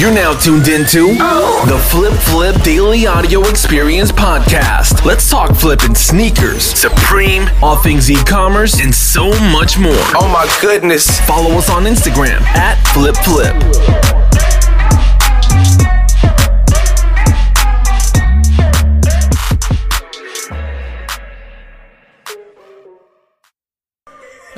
You're now tuned into the Flip Flip Daily Audio Experience Podcast. Let's talk flipping sneakers, Supreme, all things e-commerce, and so much more. Oh my goodness. Follow us on Instagram at Flip Flip.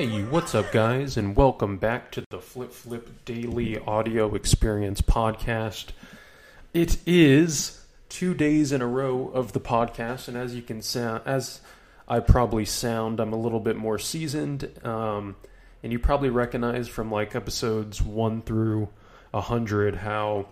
Hey, what's up, guys, and welcome back to the Flip Flip Daily Audio Experience Podcast. It is two days in a row of the podcast, and as you can sound, as I probably sound, I'm a little bit more seasoned, um, and you probably recognize from like episodes one through a hundred how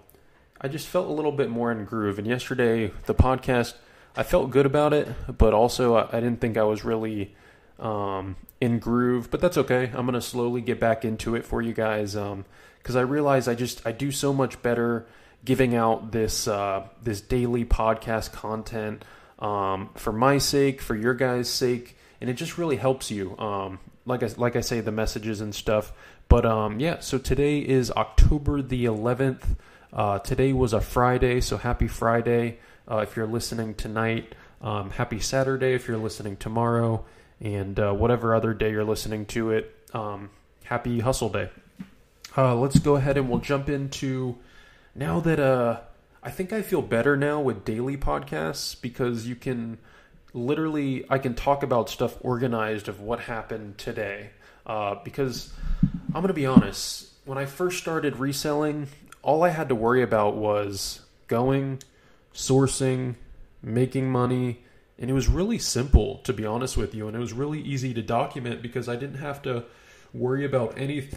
I just felt a little bit more in groove. And yesterday, the podcast, I felt good about it, but also I, I didn't think I was really um, in groove, but that's okay. I'm gonna slowly get back into it for you guys because I realize I just I do so much better giving out this uh, this daily podcast content um, for my sake, for your guys' sake, and it just really helps you. Um, like I like I say, the messages and stuff. But um, yeah, so today is October the 11th. Uh, today was a Friday, so happy Friday uh, if you're listening tonight. Um, happy Saturday if you're listening tomorrow and uh, whatever other day you're listening to it. Um, happy Hustle Day. Uh, let's go ahead and we'll jump into now that uh, I think I feel better now with daily podcasts because you can literally I can talk about stuff organized of what happened today. Uh, because I'm gonna be honest, when I first started reselling, all I had to worry about was going, sourcing, making money and it was really simple to be honest with you and it was really easy to document because i didn't have to worry about any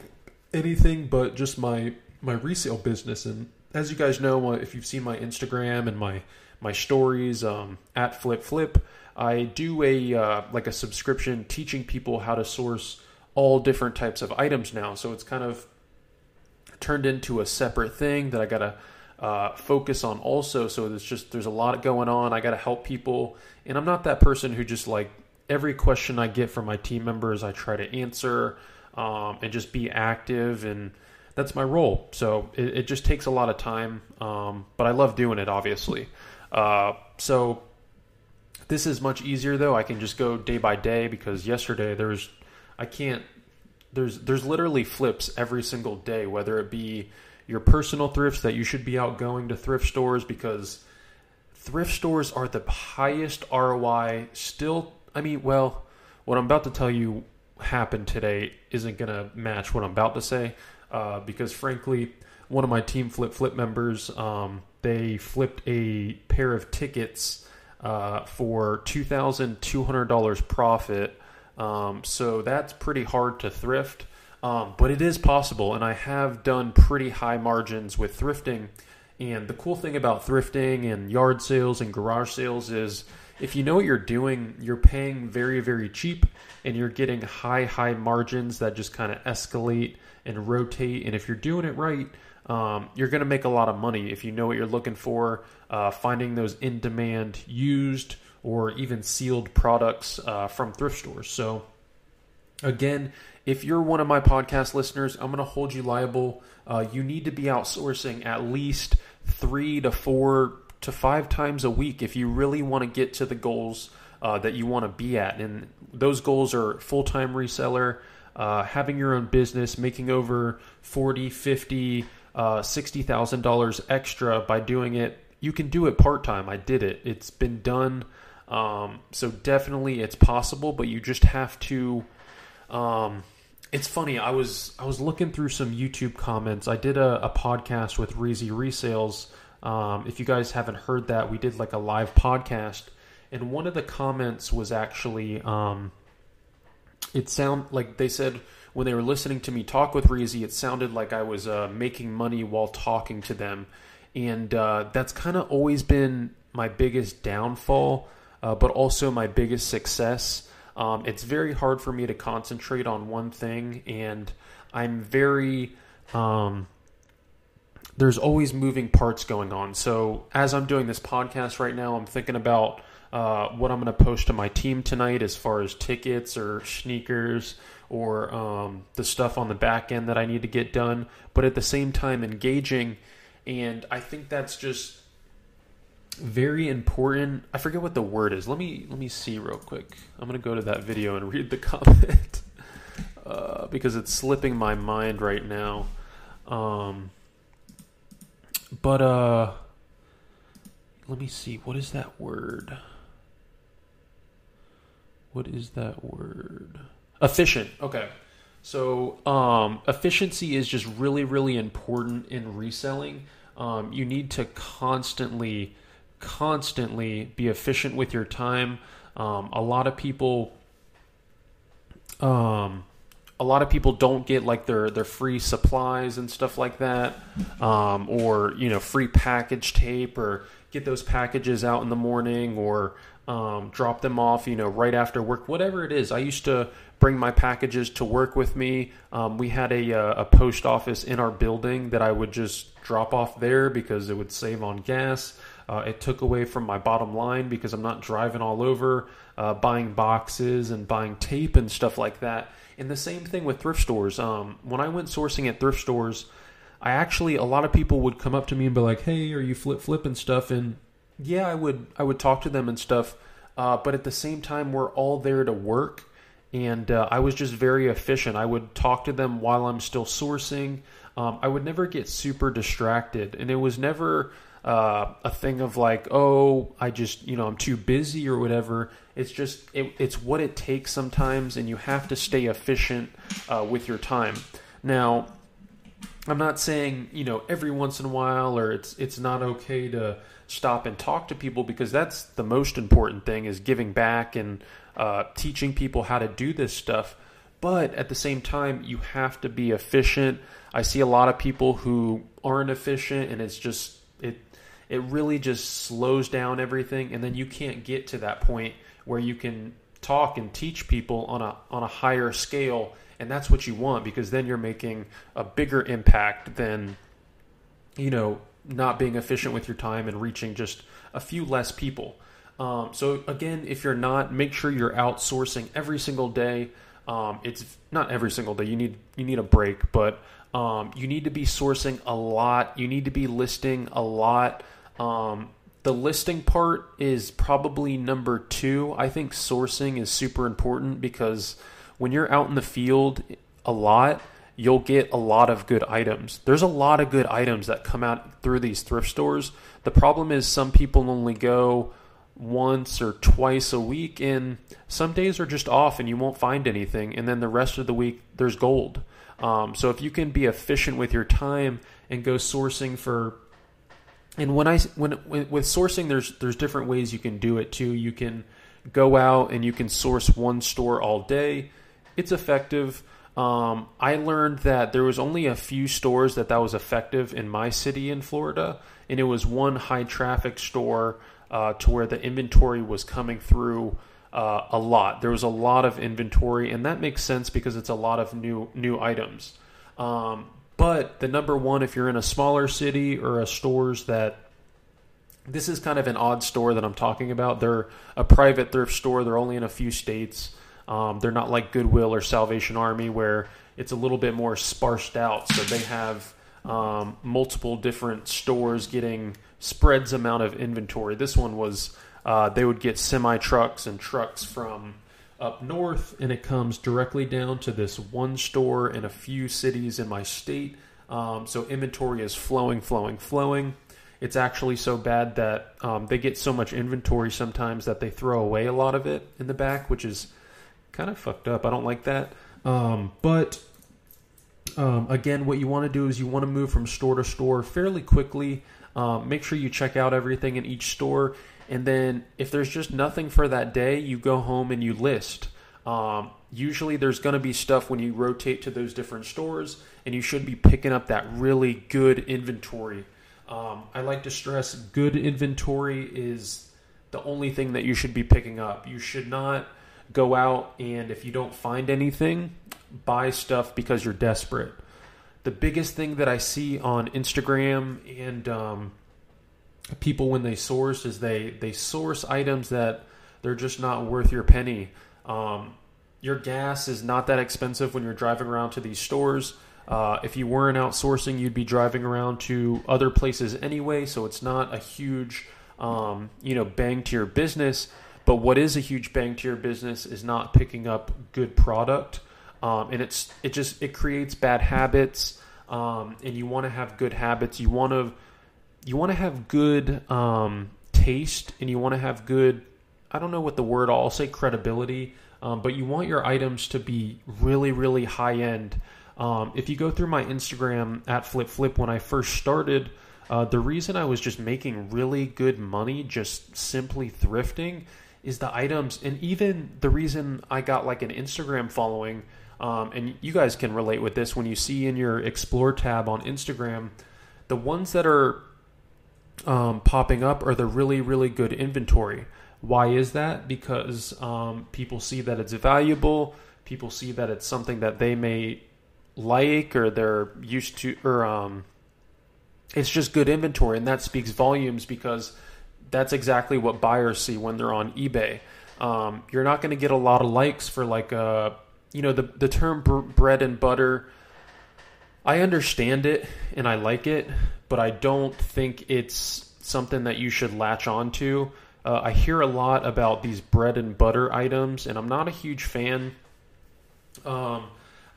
anything but just my my resale business. And as you guys know uh, if you've seen my instagram and my my stories um, at flip flip i do a uh, like a subscription teaching people how to source all different types of items now. So it's kind of turned into a separate thing that i gotta uh, focus on also. So there's just there's a lot going on. I got to help people, and I'm not that person who just like every question I get from my team members, I try to answer um, and just be active, and that's my role. So it, it just takes a lot of time, um, but I love doing it, obviously. Uh, so this is much easier though. I can just go day by day because yesterday there's I can't there's there's literally flips every single day, whether it be your personal thrifts that you should be out going to thrift stores because thrift stores are the highest ROI still I mean well what I'm about to tell you happened today isn't going to match what I'm about to say uh, because frankly one of my team flip flip members um, they flipped a pair of tickets uh, for $2,200 profit. Um, so that's pretty hard to thrift um, but it is possible, and I have done pretty high margins with thrifting. And the cool thing about thrifting and yard sales and garage sales is if you know what you're doing, you're paying very, very cheap and you're getting high, high margins that just kind of escalate and rotate. And if you're doing it right, um, you're going to make a lot of money if you know what you're looking for, uh, finding those in demand used or even sealed products uh, from thrift stores. So, again, if you're one of my podcast listeners, I'm going to hold you liable. Uh, you need to be outsourcing at least three to four to five times a week if you really want to get to the goals uh, that you want to be at. And those goals are full time reseller, uh, having your own business, making over 40, 50, uh, $60,000 extra by doing it. You can do it part time. I did it, it's been done. Um, so definitely it's possible, but you just have to um, it's funny. I was I was looking through some YouTube comments. I did a, a podcast with Reezy Resells. Um, if you guys haven't heard that, we did like a live podcast, and one of the comments was actually um, it sound like they said when they were listening to me talk with Reezy, it sounded like I was uh, making money while talking to them, and uh, that's kind of always been my biggest downfall, uh, but also my biggest success um, it's very hard for me to concentrate on one thing, and I'm very. Um, there's always moving parts going on. So as I'm doing this podcast right now, I'm thinking about uh, what I'm going to post to my team tonight as far as tickets or sneakers or um, the stuff on the back end that I need to get done. But at the same time, engaging And I think that's just very important. I forget what the word is. Let me let me see real quick. I'm gonna go to that video and read the comment uh, because it's slipping my mind right now. Um, but uh, let me see. What is that word? What is that word? Efficient. Okay. So um, efficiency is just really, really important in reselling. Um, you need to constantly, constantly be efficient with your time. Um, a lot of people, um, a lot of people don't get like their their free supplies and stuff like that, um, or you know, free package tape, or get those packages out in the morning, or um, drop them off, you know, right after work, whatever it is. I used to bring my packages to work with me. Um, we had a, uh, a post office in our building that I would just drop off there because it would save on gas. Uh, it took away from my bottom line because I'm not driving all over, uh, buying boxes and buying tape and stuff like that. And the same thing with thrift stores. Um, when I went sourcing at thrift stores, I actually a lot of people would come up to me and be like, "Hey, are you flip flipping stuff?" And yeah, I would I would talk to them and stuff. Uh, but at the same time, we're all there to work and uh, I was just very efficient. I would talk to them while I'm still sourcing. Um, I would never get super distracted, and it was never uh, a thing of like, oh, I just you know I'm too busy or whatever. It's just it, it's what it takes sometimes, and you have to stay efficient uh, with your time. Now, I'm not saying you know every once in a while, or it's it's not okay to stop and talk to people because that's the most important thing is giving back and uh, teaching people how to do this stuff. But at the same time, you have to be efficient. I see a lot of people who aren't efficient, and it's just it really just slows down everything, and then you can't get to that point where you can talk and teach people on a on a higher scale, and that's what you want because then you're making a bigger impact than you know not being efficient with your time and reaching just a few less people. Um, so again, if you're not, make sure you're outsourcing every single day. Um, it's not every single day. You need you need a break, but um, you need to be sourcing a lot. You need to be listing a lot. Um, the listing part is probably number two. I think sourcing is super important because when you're out in the field a lot, you'll get a lot of good items. There's a lot of good items that come out through these thrift stores. The problem is some people only go once or twice a week and some days are just off and you won't find anything and then the rest of the week there's gold um, so if you can be efficient with your time and go sourcing for and when i when, with sourcing there's there's different ways you can do it too you can go out and you can source one store all day it's effective um, i learned that there was only a few stores that that was effective in my city in florida and it was one high traffic store uh, to where the inventory was coming through uh, a lot. There was a lot of inventory, and that makes sense because it's a lot of new new items. Um, but the number one, if you're in a smaller city or a stores that this is kind of an odd store that I'm talking about. They're a private thrift store. They're only in a few states. Um, they're not like Goodwill or Salvation Army where it's a little bit more sparsed out. So they have um, multiple different stores getting spreads amount of inventory. This one was uh, they would get semi trucks and trucks from up north, and it comes directly down to this one store in a few cities in my state. Um, so inventory is flowing, flowing, flowing. It's actually so bad that um, they get so much inventory sometimes that they throw away a lot of it in the back, which is kind of fucked up. I don't like that. Um, but um, again, what you want to do is you want to move from store to store fairly quickly. Um, make sure you check out everything in each store. And then if there's just nothing for that day, you go home and you list. Um, usually there's going to be stuff when you rotate to those different stores, and you should be picking up that really good inventory. Um, I like to stress good inventory is the only thing that you should be picking up. You should not go out and if you don't find anything, buy stuff because you're desperate the biggest thing that I see on Instagram and um, people when they source is they they source items that they're just not worth your penny. Um, your gas is not that expensive when you're driving around to these stores. Uh, if you weren't outsourcing, you'd be driving around to other places anyway, so it's not a huge, um, you know, bang to your business. But what is a huge bang to your business is not picking up good product, um, and it's it just it creates bad habits. Um, and you want to have good habits. You want to you want to have good um, taste, and you want to have good. I don't know what the word. I'll say credibility, um, but you want your items to be really really high end. Um, if you go through my Instagram at Flip Flip, when I first started, uh, the reason I was just making really good money just simply thrifting is the items, and even the reason I got like an Instagram following. Um, and you guys can relate with this when you see in your Explore tab on Instagram, the ones that are um, popping up are the really, really good inventory. Why is that? Because um, people see that it's valuable, people see that it's something that they may like or they're used to or um it's just good inventory and that speaks volumes because that's exactly what buyers see when they're on ebay um, you're not going to get a lot of likes for like uh you know the the term br- bread and butter i understand it and i like it but i don't think it's something that you should latch on to uh, i hear a lot about these bread and butter items and i'm not a huge fan um,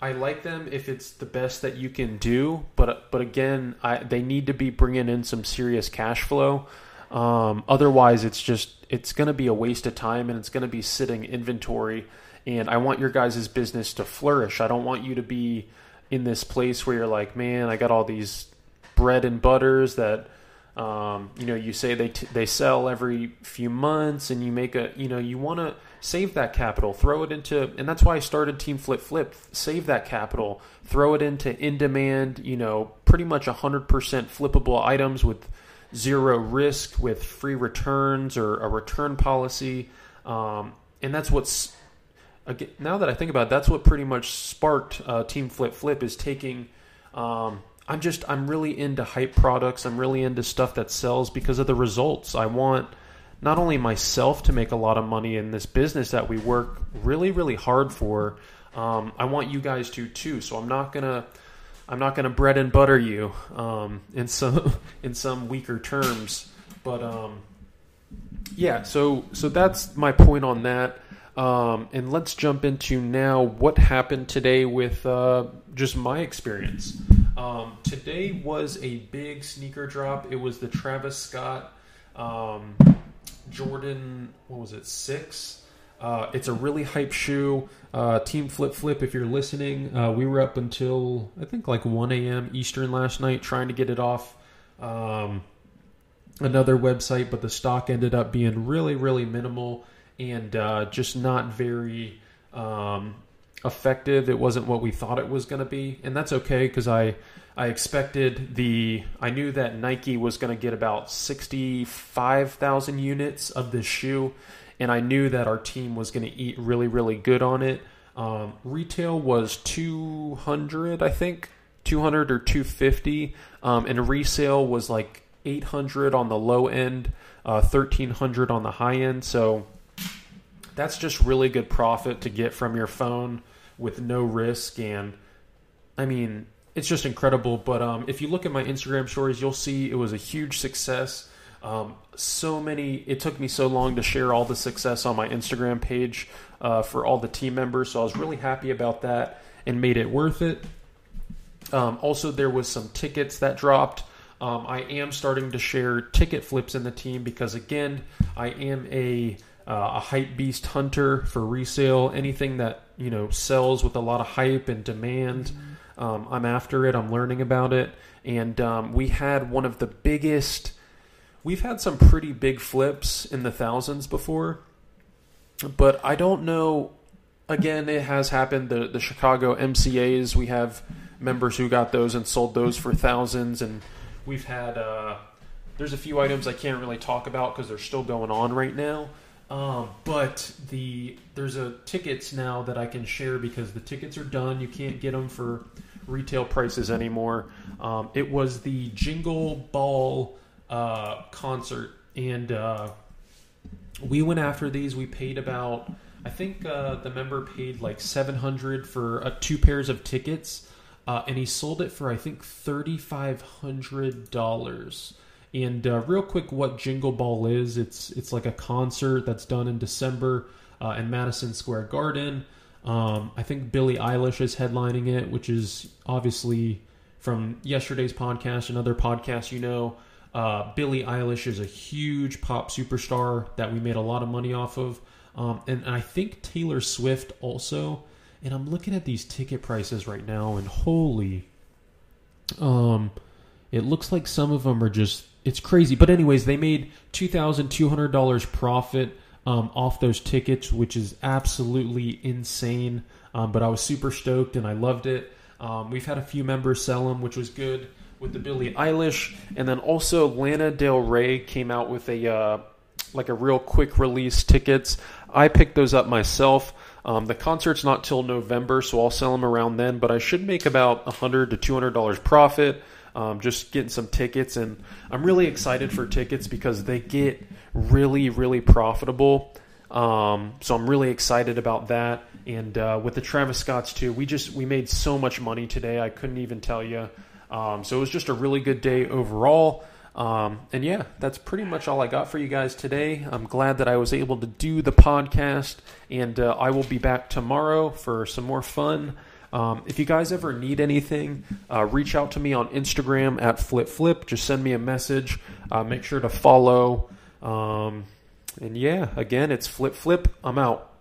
I like them if it's the best that you can do, but but again, I, they need to be bringing in some serious cash flow. Um, otherwise, it's just it's going to be a waste of time and it's going to be sitting inventory. And I want your guys' business to flourish. I don't want you to be in this place where you're like, man, I got all these bread and butters that um, you know you say they t- they sell every few months, and you make a you know you want to save that capital, throw it into, and that's why I started Team Flip Flip. Save that capital, throw it into in demand, you know, pretty much 100% flippable items with zero risk, with free returns or a return policy. Um, and that's what's, again, now that I think about it, that's what pretty much sparked uh, Team Flip Flip is taking. Um, I'm just, I'm really into hype products. I'm really into stuff that sells because of the results. I want not only myself to make a lot of money in this business that we work really really hard for um, i want you guys to too so i'm not gonna i'm not gonna bread and butter you um, in some in some weaker terms but um, yeah so so that's my point on that um, and let's jump into now what happened today with uh, just my experience um, today was a big sneaker drop it was the travis scott um, Jordan, what was it, six? Uh, it's a really hype shoe. Uh, Team Flip Flip, if you're listening, uh, we were up until I think like 1 a.m. Eastern last night trying to get it off um, another website, but the stock ended up being really, really minimal and uh, just not very um, effective. It wasn't what we thought it was going to be, and that's okay because I I expected the I knew that Nike was going to get about 65,000 units of this shoe and I knew that our team was going to eat really really good on it. Um, retail was 200, I think, 200 or 250, um, and resale was like 800 on the low end, uh, 1300 on the high end. So that's just really good profit to get from your phone with no risk. And I mean, it's just incredible. But um, if you look at my Instagram stories, you'll see it was a huge success. Um, so many. It took me so long to share all the success on my Instagram page uh, for all the team members. So I was really happy about that and made it worth it. Um, also, there was some tickets that dropped. Um, I am starting to share ticket flips in the team because again, I am a uh, a hype beast hunter for resale. Anything that you know sells with a lot of hype and demand. Um, I'm after it. I'm learning about it, and um, we had one of the biggest. We've had some pretty big flips in the thousands before, but I don't know. Again, it has happened. The the Chicago MCA's. We have members who got those and sold those for thousands, and we've had. Uh, there's a few items I can't really talk about because they're still going on right now. Um, but the there's a tickets now that I can share because the tickets are done. You can't get them for retail prices anymore. Um, it was the Jingle Ball uh, concert, and uh, we went after these. We paid about I think uh, the member paid like seven hundred for uh, two pairs of tickets. uh, and he sold it for I think thirty five hundred dollars. And uh, real quick, what Jingle Ball is? It's it's like a concert that's done in December uh, in Madison Square Garden. Um, I think Billie Eilish is headlining it, which is obviously from yesterday's podcast and other podcasts. You know, uh, Billie Eilish is a huge pop superstar that we made a lot of money off of, um, and I think Taylor Swift also. And I'm looking at these ticket prices right now, and holy, um, it looks like some of them are just it's crazy. But anyways, they made two thousand two hundred dollars profit um, off those tickets, which is absolutely insane. Um, but I was super stoked and I loved it. Um, we've had a few members sell them, which was good with the Billie Eilish, and then also Lana Del Rey came out with a uh, like a real quick release tickets. I picked those up myself. Um, the concert's not till November, so I'll sell them around then. But I should make about hundred to two hundred dollars profit. Um, just getting some tickets, and I'm really excited for tickets because they get really, really profitable. Um, so I'm really excited about that. And uh, with the Travis Scotts too, we just we made so much money today. I couldn't even tell you. Um, so it was just a really good day overall. Um, and yeah, that's pretty much all I got for you guys today. I'm glad that I was able to do the podcast, and uh, I will be back tomorrow for some more fun. Um, if you guys ever need anything, uh, reach out to me on Instagram at FlipFlip. Just send me a message. Uh, make sure to follow. Um, and yeah, again, it's Flip Flip. I'm out.